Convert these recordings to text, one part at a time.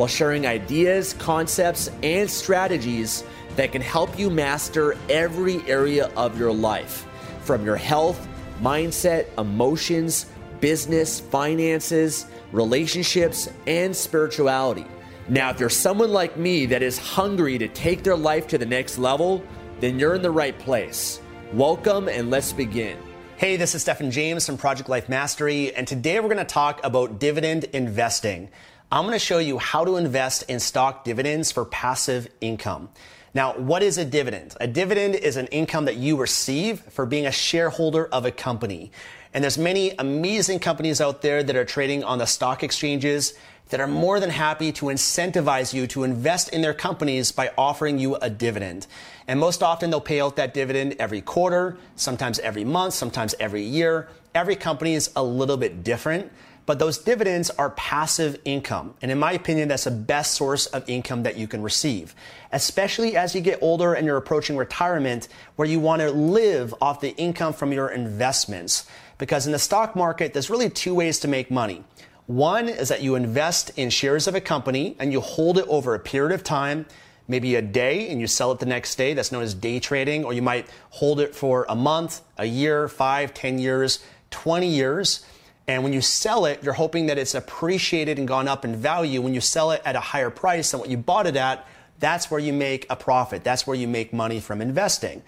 while sharing ideas, concepts, and strategies that can help you master every area of your life from your health, mindset, emotions, business, finances, relationships, and spirituality. Now, if you're someone like me that is hungry to take their life to the next level, then you're in the right place. Welcome and let's begin. Hey, this is Stefan James from Project Life Mastery, and today we're going to talk about dividend investing. I'm going to show you how to invest in stock dividends for passive income. Now, what is a dividend? A dividend is an income that you receive for being a shareholder of a company. And there's many amazing companies out there that are trading on the stock exchanges that are more than happy to incentivize you to invest in their companies by offering you a dividend. And most often they'll pay out that dividend every quarter, sometimes every month, sometimes every year. Every company is a little bit different but those dividends are passive income. And in my opinion, that's the best source of income that you can receive, especially as you get older and you're approaching retirement where you want to live off the income from your investments. Because in the stock market, there's really two ways to make money. One is that you invest in shares of a company and you hold it over a period of time, maybe a day, and you sell it the next day. That's known as day trading. Or you might hold it for a month, a year, five, ten years, 20 years. And when you sell it, you're hoping that it's appreciated and gone up in value. When you sell it at a higher price than what you bought it at, that's where you make a profit. That's where you make money from investing.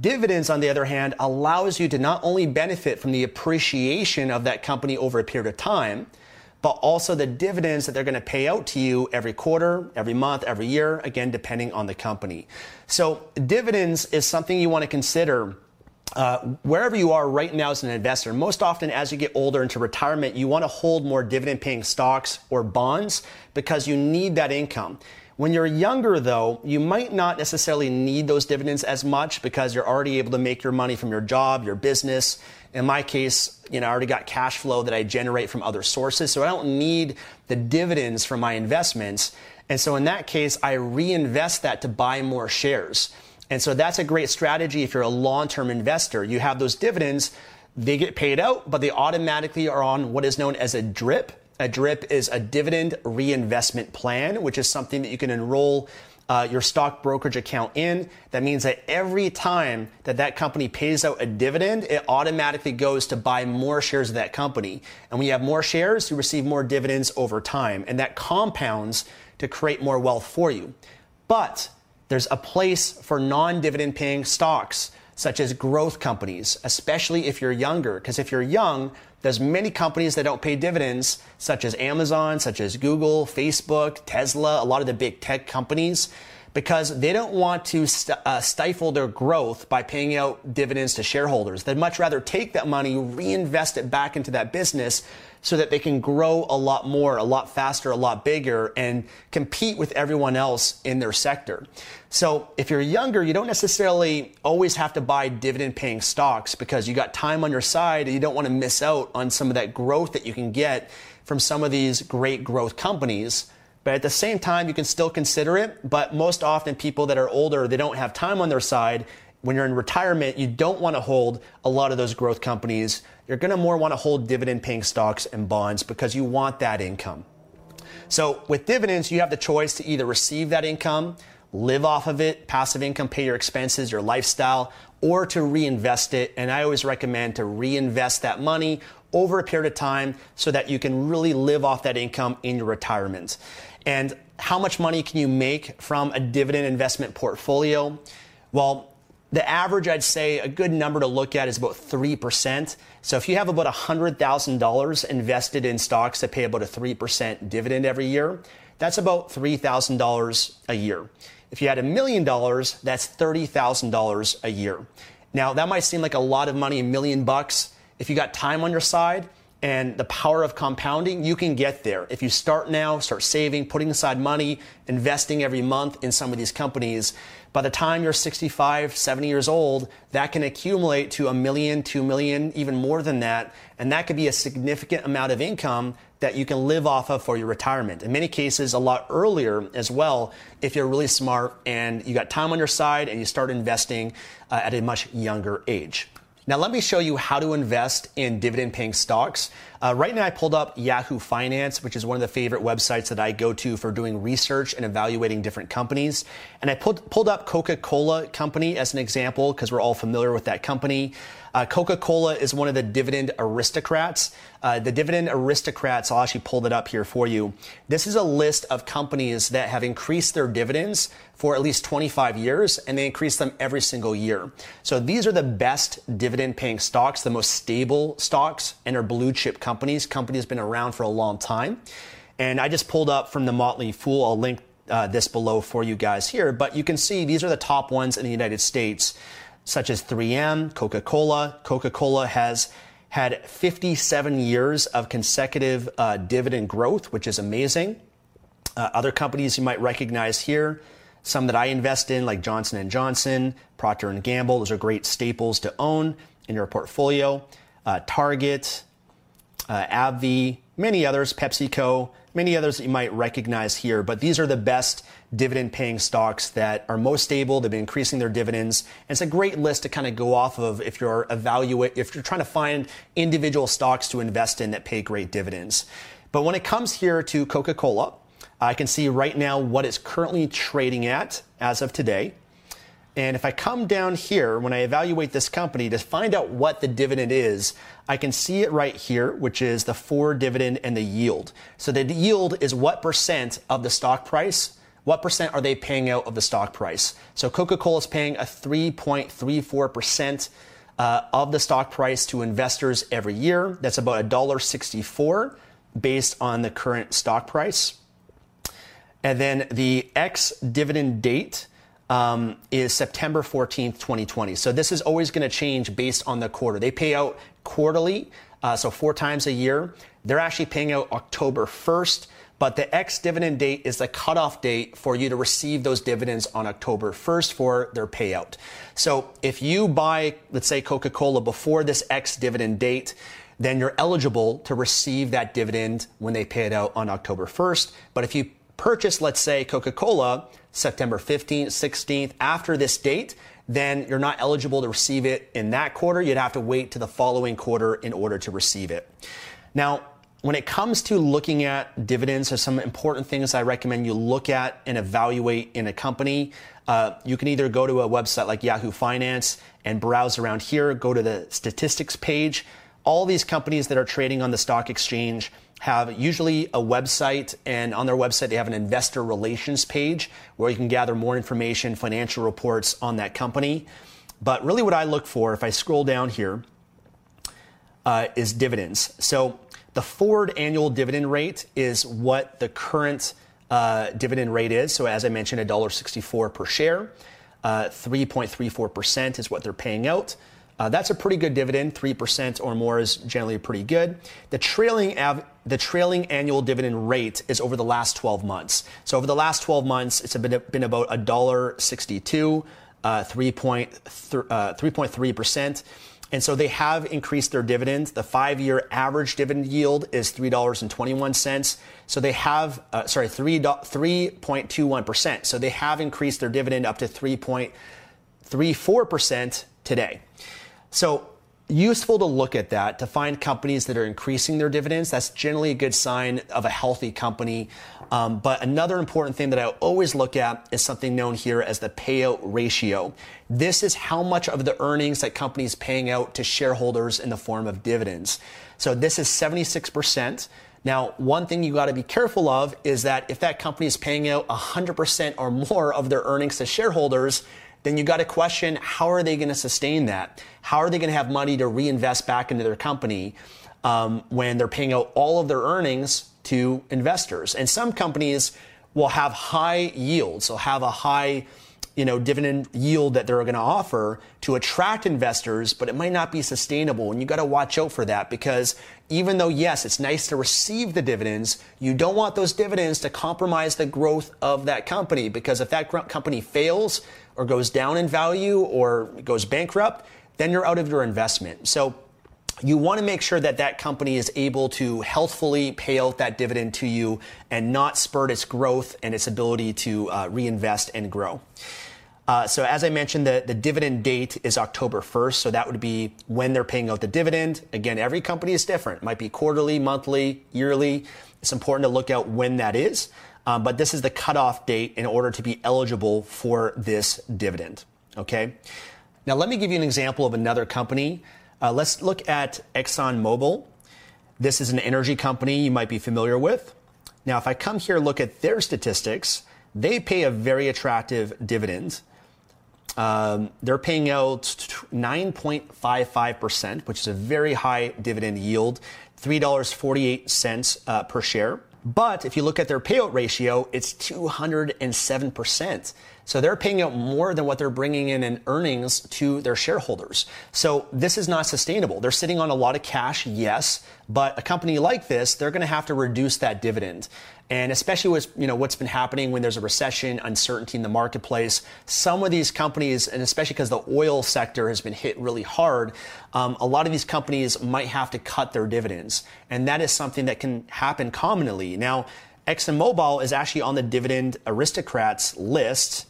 Dividends, on the other hand, allows you to not only benefit from the appreciation of that company over a period of time, but also the dividends that they're going to pay out to you every quarter, every month, every year, again, depending on the company. So dividends is something you want to consider uh, wherever you are right now as an investor, most often as you get older into retirement, you want to hold more dividend paying stocks or bonds because you need that income. When you're younger, though, you might not necessarily need those dividends as much because you're already able to make your money from your job, your business. In my case, you know, I already got cash flow that I generate from other sources, so I don't need the dividends from my investments. And so in that case, I reinvest that to buy more shares. And so that's a great strategy if you're a long-term investor. You have those dividends, they get paid out, but they automatically are on what is known as a DRIP. A DRIP is a dividend reinvestment plan, which is something that you can enroll uh, your stock brokerage account in. That means that every time that that company pays out a dividend, it automatically goes to buy more shares of that company. And when you have more shares, you receive more dividends over time, and that compounds to create more wealth for you. But there's a place for non dividend paying stocks. such as growth companies, especially if you're younger. Because if you're young, there's many companies that don't pay dividends, such as Amazon, such as Google, Facebook, Tesla, a lot of the big tech companies because they don't want to st- uh, stifle their growth by paying out dividends to shareholders. They'd much rather take that money, reinvest it back into that business so that they can grow a lot more, a lot faster, a lot bigger, and compete with everyone else in their sector. So if you're younger, you don't necessarily always have to buy dividend paying stocks because you got time on your side and you don't want to miss out on some of that growth that you can get from some of these great growth companies. But at the same time, you can still consider it. But most often, people that are older, they don't have time on their side. When you're in retirement, you don't want to hold a lot of those growth companies. You're going to more want to hold dividend paying stocks and bonds because you want that income. So with dividends, you have the choice to either receive that income, live off of it, passive income, pay your expenses, your lifestyle, or to reinvest it. And I always recommend to reinvest that money over a period of time so that you can really live off that income in your retirement. And how much money can you make from a dividend investment portfolio? Well, the average, I'd say a good number to look at is about 3%. So if you have about $100,000 invested in stocks that pay about a 3% dividend every year, that's about $3,000 a year. If you had a million dollars, that's $30,000 a year. Now, that might seem like a lot of money, a million bucks. If you got time on your side, and the power of compounding, you can get there. If you start now, start saving, putting aside money, investing every month in some of these companies, by the time you're 65, 70 years old, that can accumulate to a million, two million, even more than that. And that could be a significant amount of income that you can live off of for your retirement. In many cases, a lot earlier as well, if you're really smart and you got time on your side and you start investing uh, at a much younger age. Now, let me show you how to invest in dividend paying stocks. Uh, right now, I pulled up Yahoo Finance, which is one of the favorite websites that I go to for doing research and evaluating different companies. And I pulled, pulled up Coca Cola Company as an example because we're all familiar with that company. Uh, Coca Cola is one of the dividend aristocrats. Uh, the dividend aristocrats, I'll actually pull it up here for you. This is a list of companies that have increased their dividends for at least 25 years, and they increase them every single year. So these are the best dividend paying stocks, the most stable stocks, and are blue chip companies. Companies Company has been around for a long time. And I just pulled up from the Motley Fool. I'll link uh, this below for you guys here. But you can see these are the top ones in the United States such as 3M, Coca Cola. Coca Cola has had 57 years of consecutive uh, dividend growth, which is amazing. Uh, other companies you might recognize here, some that I invest in, like Johnson Johnson, Procter Gamble. Those are great staples to own in your portfolio. Uh, Target, uh, AbbVie, many others, PepsiCo, many others that you might recognize here. But these are the best dividend paying stocks that are most stable. They've been increasing their dividends. And it's a great list to kind of go off of if you're evaluate, if you're trying to find individual stocks to invest in that pay great dividends. But when it comes here to Coca-Cola, I can see right now what it's currently trading at as of today. And if I come down here, when I evaluate this company to find out what the dividend is, I can see it right here, which is the forward dividend and the yield. So the yield is what percent of the stock price what percent are they paying out of the stock price? So Coca-Cola is paying a 3.34% uh, of the stock price to investors every year. That's about $1.64 based on the current stock price. And then the ex dividend date um, is September 14th, 2020. So this is always going to change based on the quarter. They pay out quarterly, uh, so four times a year. They're actually paying out October 1st but the ex dividend date is the cutoff date for you to receive those dividends on October 1st for their payout. So if you buy, let's say, Coca Cola before this ex dividend date, then you're eligible to receive that dividend when they pay it out on October 1st. But if you purchase, let's say, Coca Cola September 15th, 16th, after this date, then you're not eligible to receive it in that quarter. You'd have to wait to the following quarter in order to receive it. Now, when it comes to looking at dividends, there's some important things I recommend you look at and evaluate in a company. Uh, you can either go to a website like Yahoo Finance and browse around here, go to the statistics page. All these companies that are trading on the stock exchange have usually a website, and on their website, they have an investor relations page where you can gather more information, financial reports on that company. But really, what I look for, if I scroll down here, uh, is dividends. So the forward annual dividend rate is what the current uh, dividend rate is. So as I mentioned, $1.64 per share. Uh, 3.34% is what they're paying out. Uh, that's a pretty good dividend. 3% or more is generally pretty good. The trailing, av- the trailing annual dividend rate is over the last 12 months. So over the last 12 months, it's been, been about $1.62, uh, 3.3%. And so they have increased their dividends. The five year average dividend yield is $3.21. So they have, uh, sorry, 3, 3.21%. So they have increased their dividend up to 3.34% today. So useful to look at that to find companies that are increasing their dividends. That's generally a good sign of a healthy company. Um, but another important thing that I always look at is something known here as the payout ratio. This is how much of the earnings that companies paying out to shareholders in the form of dividends. So this is 76%. Now, one thing you got to be careful of is that if that company is paying out 100% or more of their earnings to shareholders, then you got to question how are they going to sustain that? How are they going to have money to reinvest back into their company um, when they're paying out all of their earnings to investors? And some companies will have high yields, they'll have a high you know, dividend yield that they're going to offer to attract investors, but it might not be sustainable. And you got to watch out for that because even though, yes, it's nice to receive the dividends, you don't want those dividends to compromise the growth of that company because if that company fails or goes down in value or goes bankrupt, then you're out of your investment. So you want to make sure that that company is able to healthfully pay out that dividend to you and not spurt its growth and its ability to uh, reinvest and grow. Uh, so as I mentioned, the, the dividend date is October 1st. So that would be when they're paying out the dividend. Again, every company is different. It might be quarterly, monthly, yearly. It's important to look out when that is. Um, but this is the cutoff date in order to be eligible for this dividend. Okay. Now let me give you an example of another company. Uh, let's look at ExxonMobil. This is an energy company you might be familiar with. Now, if I come here look at their statistics, they pay a very attractive dividend. Um, they're paying out 9.55%, which is a very high dividend yield, $3.48 uh, per share. But if you look at their payout ratio, it's 207%. So they're paying out more than what they're bringing in in earnings to their shareholders. So this is not sustainable. They're sitting on a lot of cash, yes, but a company like this, they're going to have to reduce that dividend. And especially with you know what's been happening when there's a recession, uncertainty in the marketplace, some of these companies, and especially because the oil sector has been hit really hard, um, a lot of these companies might have to cut their dividends, and that is something that can happen commonly. Now, ExxonMobil is actually on the dividend aristocrats list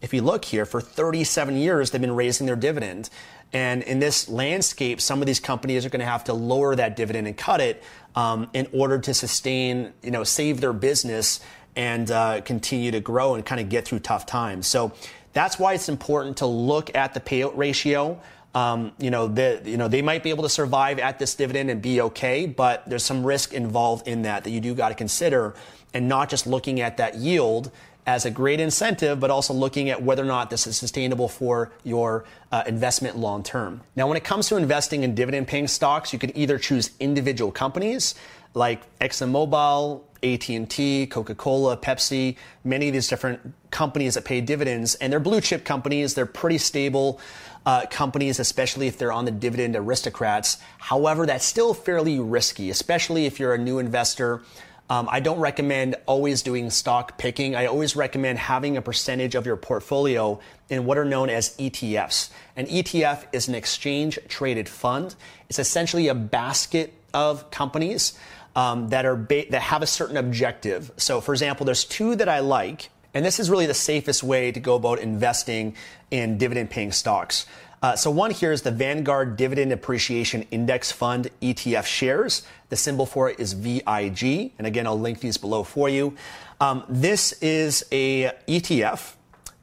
if you look here, for 37 years, they've been raising their dividend. And in this landscape, some of these companies are going to have to lower that dividend and cut it um, in order to sustain, you know, save their business and uh, continue to grow and kind of get through tough times. So that's why it's important to look at the payout ratio. Um, you know, the, you know, they might be able to survive at this dividend and be okay, but there's some risk involved in that that you do got to consider, and not just looking at that yield as a great incentive, but also looking at whether or not this is sustainable for your uh, investment long term. Now, when it comes to investing in dividend paying stocks, you can either choose individual companies like ExxonMobil, AT&T, Coca-Cola, Pepsi, many of these different companies that pay dividends, and they're blue chip companies. They're pretty stable uh, companies, especially if they're on the dividend aristocrats. However, that's still fairly risky, especially if you're a new investor um, I don't recommend always doing stock picking. I always recommend having a percentage of your portfolio in what are known as ETFs. An ETF is an exchange traded fund. It's essentially a basket of companies um, that are ba- that have a certain objective. So, for example, there's two that I like, and this is really the safest way to go about investing in dividend paying stocks. Uh, so one here is the Vanguard Dividend Appreciation Index Fund ETF shares. The symbol for it is VIG. And again, I'll link these below for you. Um, this is a ETF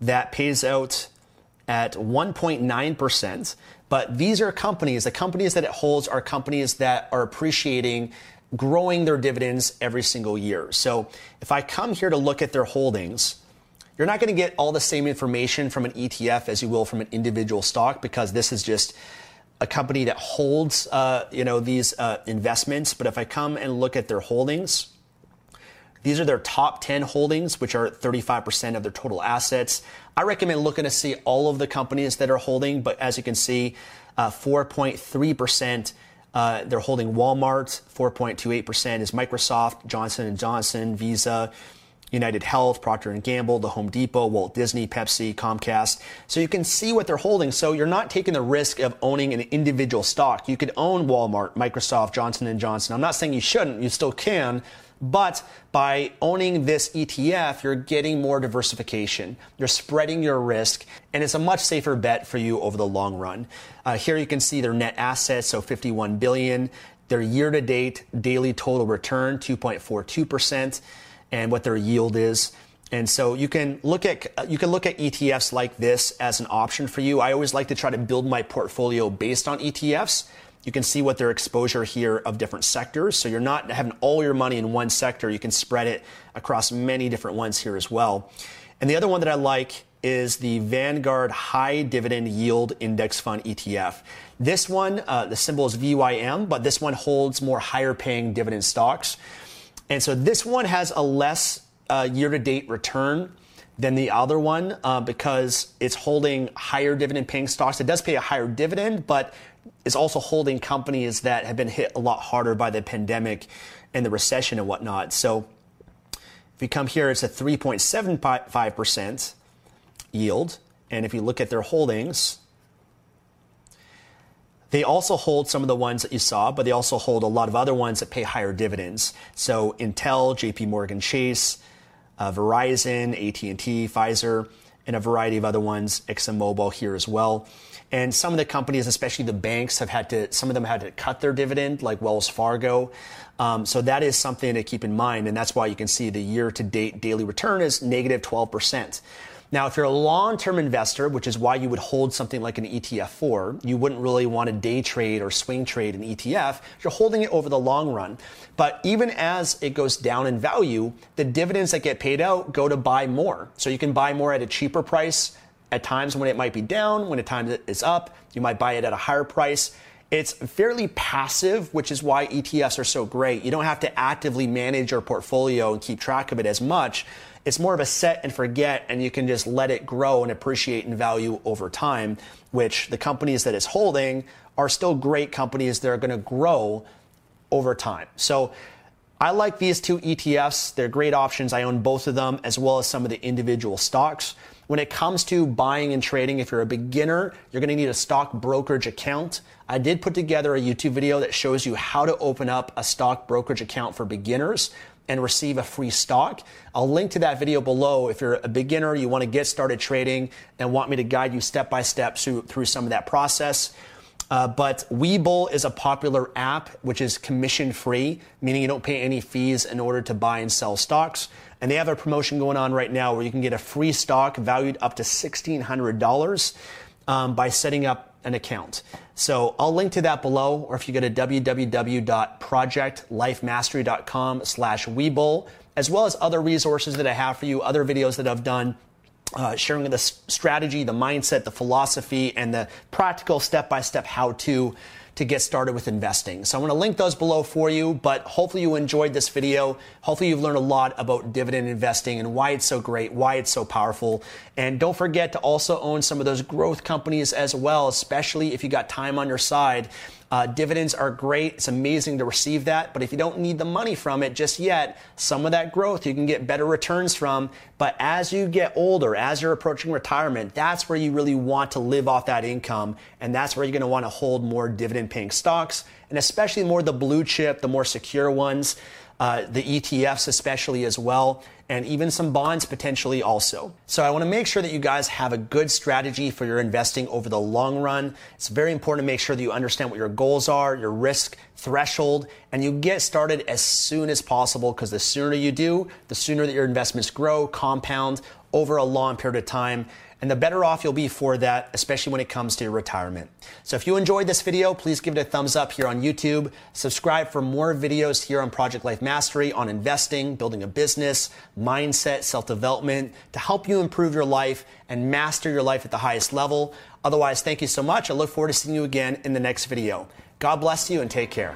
that pays out at 1.9%. But these are companies, the companies that it holds are companies that are appreciating growing their dividends every single year. So if I come here to look at their holdings, You're not going to get all the same information from an ETF as you will from an individual stock because this is just a company that holds, uh, you know, these uh, investments. But if I come and look at their holdings, these are their top 10 holdings, which are 35% of their total assets. I recommend looking to see all of the companies that are holding, but as you can see, uh, 4.3%. Uh, they're holding Walmart. 4.28% is Microsoft, Johnson & Johnson, Visa, United Health, Procter & Gamble, the Home Depot, Walt Disney, Pepsi, Comcast. So you can see what they're holding. So you're not taking the risk of owning an individual stock. You could own Walmart, Microsoft, Johnson & Johnson. I'm not saying you shouldn't. You still can. But by owning this ETF, you're getting more diversification. You're spreading your risk, and it's a much safer bet for you over the long run. Uh, here you can see their net assets, so 51 billion. Their year-to-date daily total return, 2.42 percent and what their yield is. And so you can look at you can look at ETFs like this as an option for you. I always like to try to build my portfolio based on ETFs. You can see what their exposure here of different sectors. So you're not having all your money in one sector. You can spread it across many different ones here as well. And the other one that I like is the Vanguard High Dividend Yield Index Fund ETF. This one, uh, the symbol is VYM, but this one holds more higher paying dividend stocks. And so this one has a less uh, year to date return than the other one uh, because it's holding higher dividend paying stocks. It does pay a higher dividend, but is also holding companies that have been hit a lot harder by the pandemic and the recession and whatnot. So if you come here, it's a 3.75% yield. And if you look at their holdings, they also hold some of the ones that you saw, but they also hold a lot of other ones that pay higher dividends. So Intel, JP Morgan Chase, uh, Verizon, AT&T, Pfizer, and a variety of other ones, ExxonMobil here as well. And some of the companies, especially the banks, have had to, some of them had to cut their dividend, like Wells Fargo. Um, so that is something to keep in mind. And that's why you can see the year to date daily return is negative 12%. Now, if you're a long-term investor, which is why you would hold something like an ETF for, you wouldn't really want to day trade or swing trade an ETF. You're holding it over the long run. But even as it goes down in value, the dividends that get paid out go to buy more. So you can buy more at a cheaper price at times when it might be down, when at times it's up, you might buy it at a higher price. It's fairly passive, which is why ETFs are so great. You don't have to actively manage your portfolio and keep track of it as much. It's more of a set and forget, and you can just let it grow and appreciate in value over time, which the companies that it's holding are still great companies that are going to grow over time. So I like these two ETFs. They're great options. I own both of them, as well as some of the individual stocks. When it comes to buying and trading, if you're a beginner, you're going to need a stock brokerage account. I did put together a YouTube video that shows you how to open up a stock brokerage account for beginners and receive a free stock. I'll link to that video below if you're a beginner, you want to get started trading and want me to guide you step by step through, through some of that process. Uh, but Webull is a popular app which is commission free, meaning you don't pay any fees in order to buy and sell stocks. And they have a promotion going on right now where you can get a free stock valued up to $1,600 um, by setting up an account. So I'll link to that below, or if you go to www.projectlifemastery.com slash Webull, as well as other resources that I have for you, other videos that I've done uh, sharing the strategy, the mindset, the philosophy, and the practical step by step how to to get started with investing. So I'm going to link those below for you, but hopefully you enjoyed this video. Hopefully you've learned a lot about dividend investing and why it's so great, why it's so powerful. And don't forget to also own some of those growth companies as well, especially if you got time on your side. Uh, dividends are great. It's amazing to receive that. But if you don't need the money from it just yet, some of that growth you can get better returns from. But as you get older, as you're approaching retirement, that's where you really want to live off that income. And that's where you're going to want to hold more dividend paying stocks and especially more the blue chip, the more secure ones uh, the ETFs especially as well, and even some bonds potentially also. So I want to make sure that you guys have a good strategy for your investing over the long run. It's very important to make sure that you understand what your goals are, your risk threshold, and you get started as soon as possible because the sooner you do, the sooner that your investments grow, compound over a long period of time and the better off you'll be for that, especially when it comes to your retirement. So if you enjoyed this video, please give it a thumbs up here on YouTube. Subscribe for more videos here on Project Life Mastery on investing, building a business, mindset, self development to help you improve your life and master your life at the highest level. Otherwise, thank you so much. I look forward to seeing you again in the next video. God bless you and take care.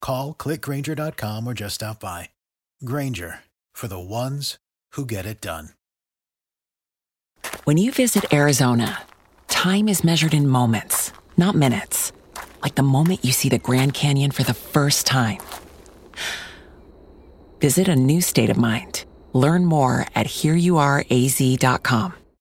Call clickgrainger.com or just stop by. Grainger for the ones who get it done. When you visit Arizona, time is measured in moments, not minutes. Like the moment you see the Grand Canyon for the first time. Visit a new state of mind. Learn more at hereyouareaz.com.